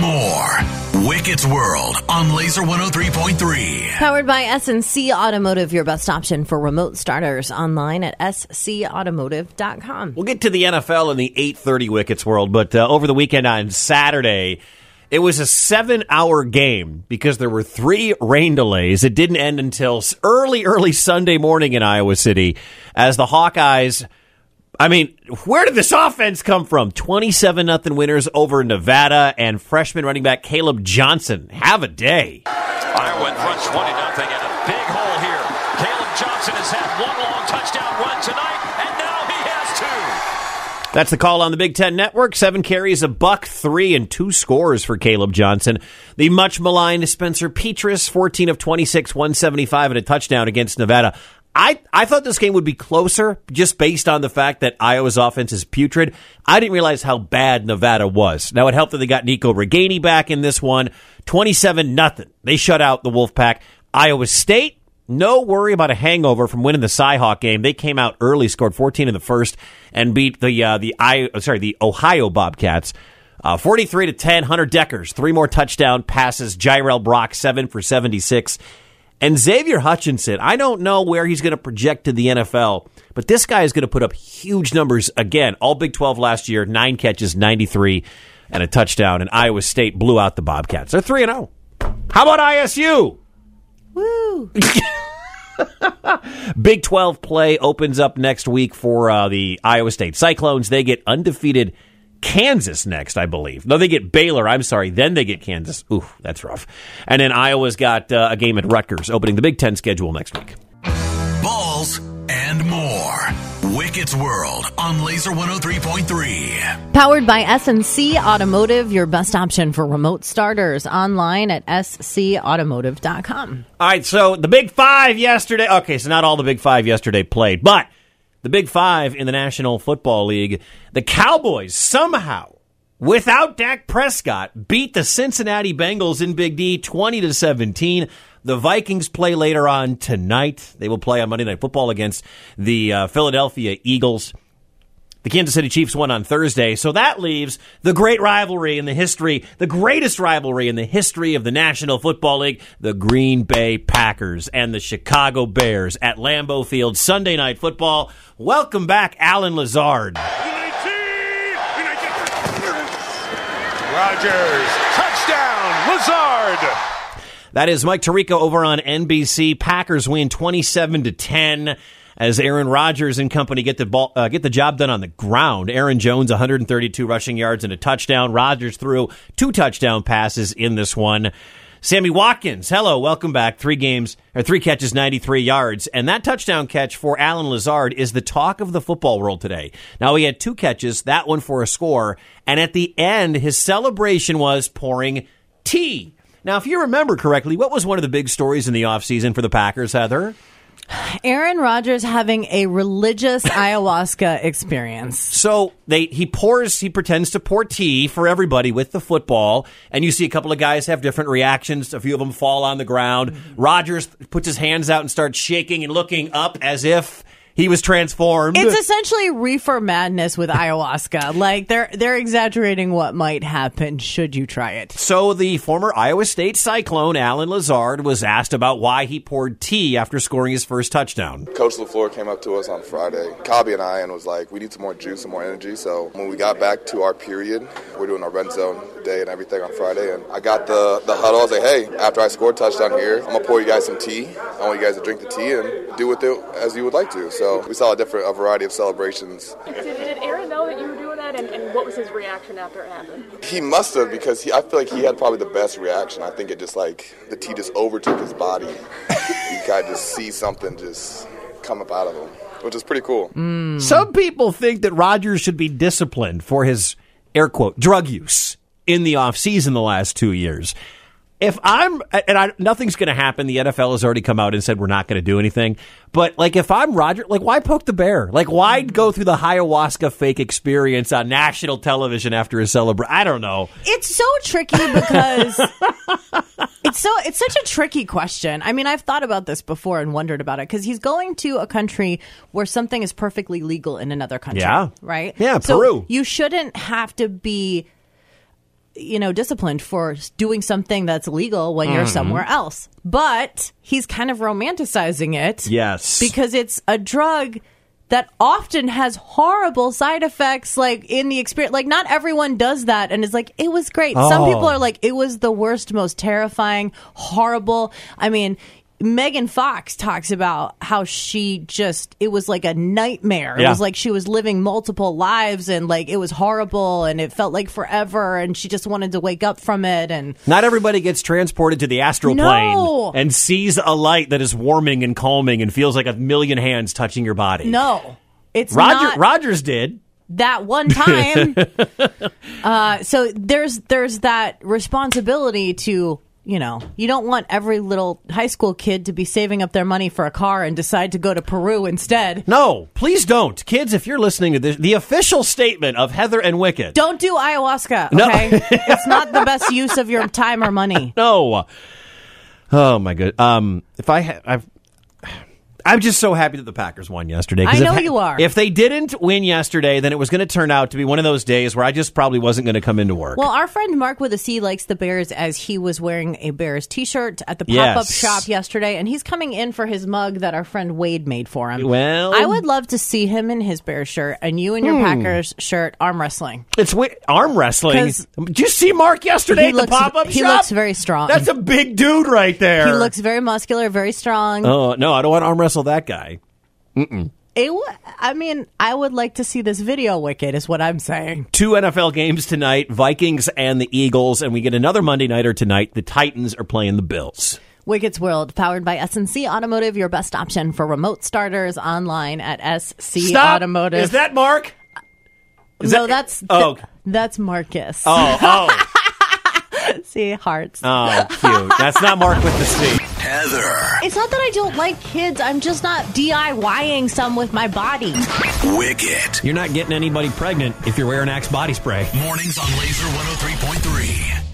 more. Wickett's World on Laser 103.3. Powered by SNC Automotive, your best option for remote starters online at scautomotive.com. We'll get to the NFL in the 8:30 Wickets world, but uh, over the weekend on Saturday, it was a seven-hour game because there were three rain delays. It didn't end until early, early Sunday morning in Iowa City as the Hawkeyes. I mean, where did this offense come from? 27 nothing winners over Nevada and freshman running back Kaleb Johnson. Have a day. Iowa in front 20 nothing and a big hole here. Kaleb Johnson has had one long touchdown run tonight, and now he has two. That's the call on the Big Ten Network. Seven carries, a buck, three, and two scores for Kaleb Johnson. The much maligned Spencer Petras, 14 of 26, 175, and a touchdown against Nevada. I, I thought this game would be closer just based on the fact that Iowa's offense is putrid. I didn't realize how bad Nevada was. Now it helped that they got Nico Ragaini back in this one. 27 nothing. They shut out the Wolfpack. Iowa State, no worry about a hangover from winning the Cyhawk game. They came out early, scored 14 in the first, and beat the uh, the I uh, sorry the Ohio Bobcats. Uh, 43 to 10, Hunter Dekkers, three more touchdown passes. Jirehl Brock, seven for 76. And Xavier Hutchinson, I don't know where he's going to project to the NFL, but this guy is going to put up huge numbers again. All Big 12 last year, nine catches, 93, and a touchdown. And Iowa State blew out the Bobcats. They're 3 0. How about ISU? Woo! Big 12 play opens up next week for uh, the Iowa State Cyclones. They get undefeated Kansas next, I believe. No, they get Baylor. I'm sorry. Then they get Kansas. Ooh, that's rough. And then Iowa's got uh, a game at Rutgers, opening the Big Ten schedule next week. Balls and more. Wicket's World on Laser 103.3. Powered by SNC Automotive, your best option for remote starters online at scautomotive.com. All right, so the Big Five yesterday. Okay, so not all the Big Five yesterday played, but the Big Five in the National Football League, the Cowboys somehow, without Dak Prescott, beat the Cincinnati Bengals in Big D 20 to 17. The Vikings play later on tonight. They will play on Monday Night Football against the uh, Philadelphia Eagles. The Kansas City Chiefs won on Thursday, so that leaves the great rivalry in the history, the greatest rivalry in the history of the National Football League, the Green Bay Packers and the Chicago Bears at Lambeau Field Sunday Night Football. Welcome back, Allen Lazard. Rodgers, touchdown, Lazard. That is Mike Tirico over on NBC. Packers win 27 to 10 as Aaron Rodgers and company get the ball, uh, get the job done on the ground. Aaron Jones 132 rushing yards and a touchdown. Rodgers threw two touchdown passes in this one. Sammy Watkins, hello, welcome back. Three games or three catches, 93 yards, and that touchdown catch for Allen Lazard is the talk of the football world today. Now he had two catches, that one for a score, and at the end his celebration was pouring tea. Now, if you remember correctly, what was one of the big stories in the offseason for the Packers, Heather? Aaron Rodgers having a religious ayahuasca experience. So they he pours he pretends to pour tea for everybody with the football, and you see a couple of guys have different reactions. A few of them fall on the ground. Mm-hmm. Rodgers puts his hands out and starts shaking and looking up as if he was transformed. It's essentially reefer madness with ayahuasca. like they're they're exaggerating what might happen should you try it. So the former Iowa State Cyclone Allen Lazard was asked about why he poured tea after scoring his first touchdown. Coach LaFleur came up to us on Friday, Cobby and I, and was like, we need some more juice and more energy. So when we got back to our period, we're doing our red zone day and everything on Friday, and I got the, the huddle. I was like, hey, after I scored a touchdown here, I'm going to pour you guys some tea. I want you guys to drink the tea and do with it as you would like to. So we saw a different, a variety of celebrations. Did, did Aaron know that you were doing that, and, and what was his reaction after it happened? He must have because he, I feel like he had probably the best reaction. I think it just like the tea just overtook his body. you kind of just see something just come up out of him, which is pretty cool. Mm. Some people think that Rodgers should be disciplined for his air quote drug use in the offseason the last two years. If I'm, and I, nothing's going to happen. The NFL has already come out and said we're not going to do anything. But like, if I'm Roger, like, why poke the bear? Like, why go through the ayahuasca fake experience on national television after a celebration? I don't know. It's so tricky because it's so it's such a tricky question. I mean, I've thought about this before and wondered about it because he's going to a country where something is perfectly legal in another country. Yeah. Right? Yeah, So Peru. you shouldn't have to be you know, disciplined for doing something that's legal when you're mm-hmm. somewhere else. But he's kind of romanticizing it. Yes. Because it's a drug that often has horrible side effects like in the experience like not everyone does that and is like it was great some Oh. people are like it was the worst most terrifying horrible i mean Megan Fox talks about how she just it was like a nightmare. It was like she was living multiple lives and like it was horrible and it felt like forever and she just wanted to wake up from it and Not everybody gets transported to the astral No. plane and sees a light that is warming and calming and feels like a million hands touching your body. no. It's Roger not Rogers did. that one time. uh, so there's there's that responsibility to you know you don't want every little high school kid to be saving up their money for a car and decide to go to Peru instead. No, please don't. Kids, if you're listening to this, the official statement of Heather and Wicked. Don't do ayahuasca. No. It's not the best use of your time or money. No. Oh my good. Um, if I ha- I've. I'm just so happy that the Packers won yesterday. I know if, you are. If they didn't win yesterday, then it was going to turn out to be one of those days where I just probably wasn't going to come into work. Well, our friend Mark with a C likes the Bears as he was wearing a Bears T-shirt at the pop-up Yes. shop yesterday, and he's coming in for his mug that our friend Wade made for him. Well- I would love to see him in his Bears shirt and you in Hmm. your Packers shirt arm wrestling. It's arm wrestling. Did you see Mark yesterday he at looks- the pop up he shop? looks very strong. That's a big dude right there. He looks very muscular, very strong. Oh no, I don't want arm wrestle that guy. It w- I mean, I would like to see this video. Wicked is what I'm saying. Two NFL games tonight: Vikings and the Eagles, and we get another Monday nighter tonight. The Titans are playing the Bills. Wicked's World, powered by SNC Automotive, your best option for remote starters online at SC Automotive. Is that Mark? Is no, that- that's Oh. that's Marcus. Oh, oh, See hearts. oh, cute. That's not Mark with the C. Heather. It's not that I don't like kids. I'm just not DIYing some with my body. Wicked. You're not getting anybody pregnant if you're wearing Axe body spray. Mornings on Laser 103.3.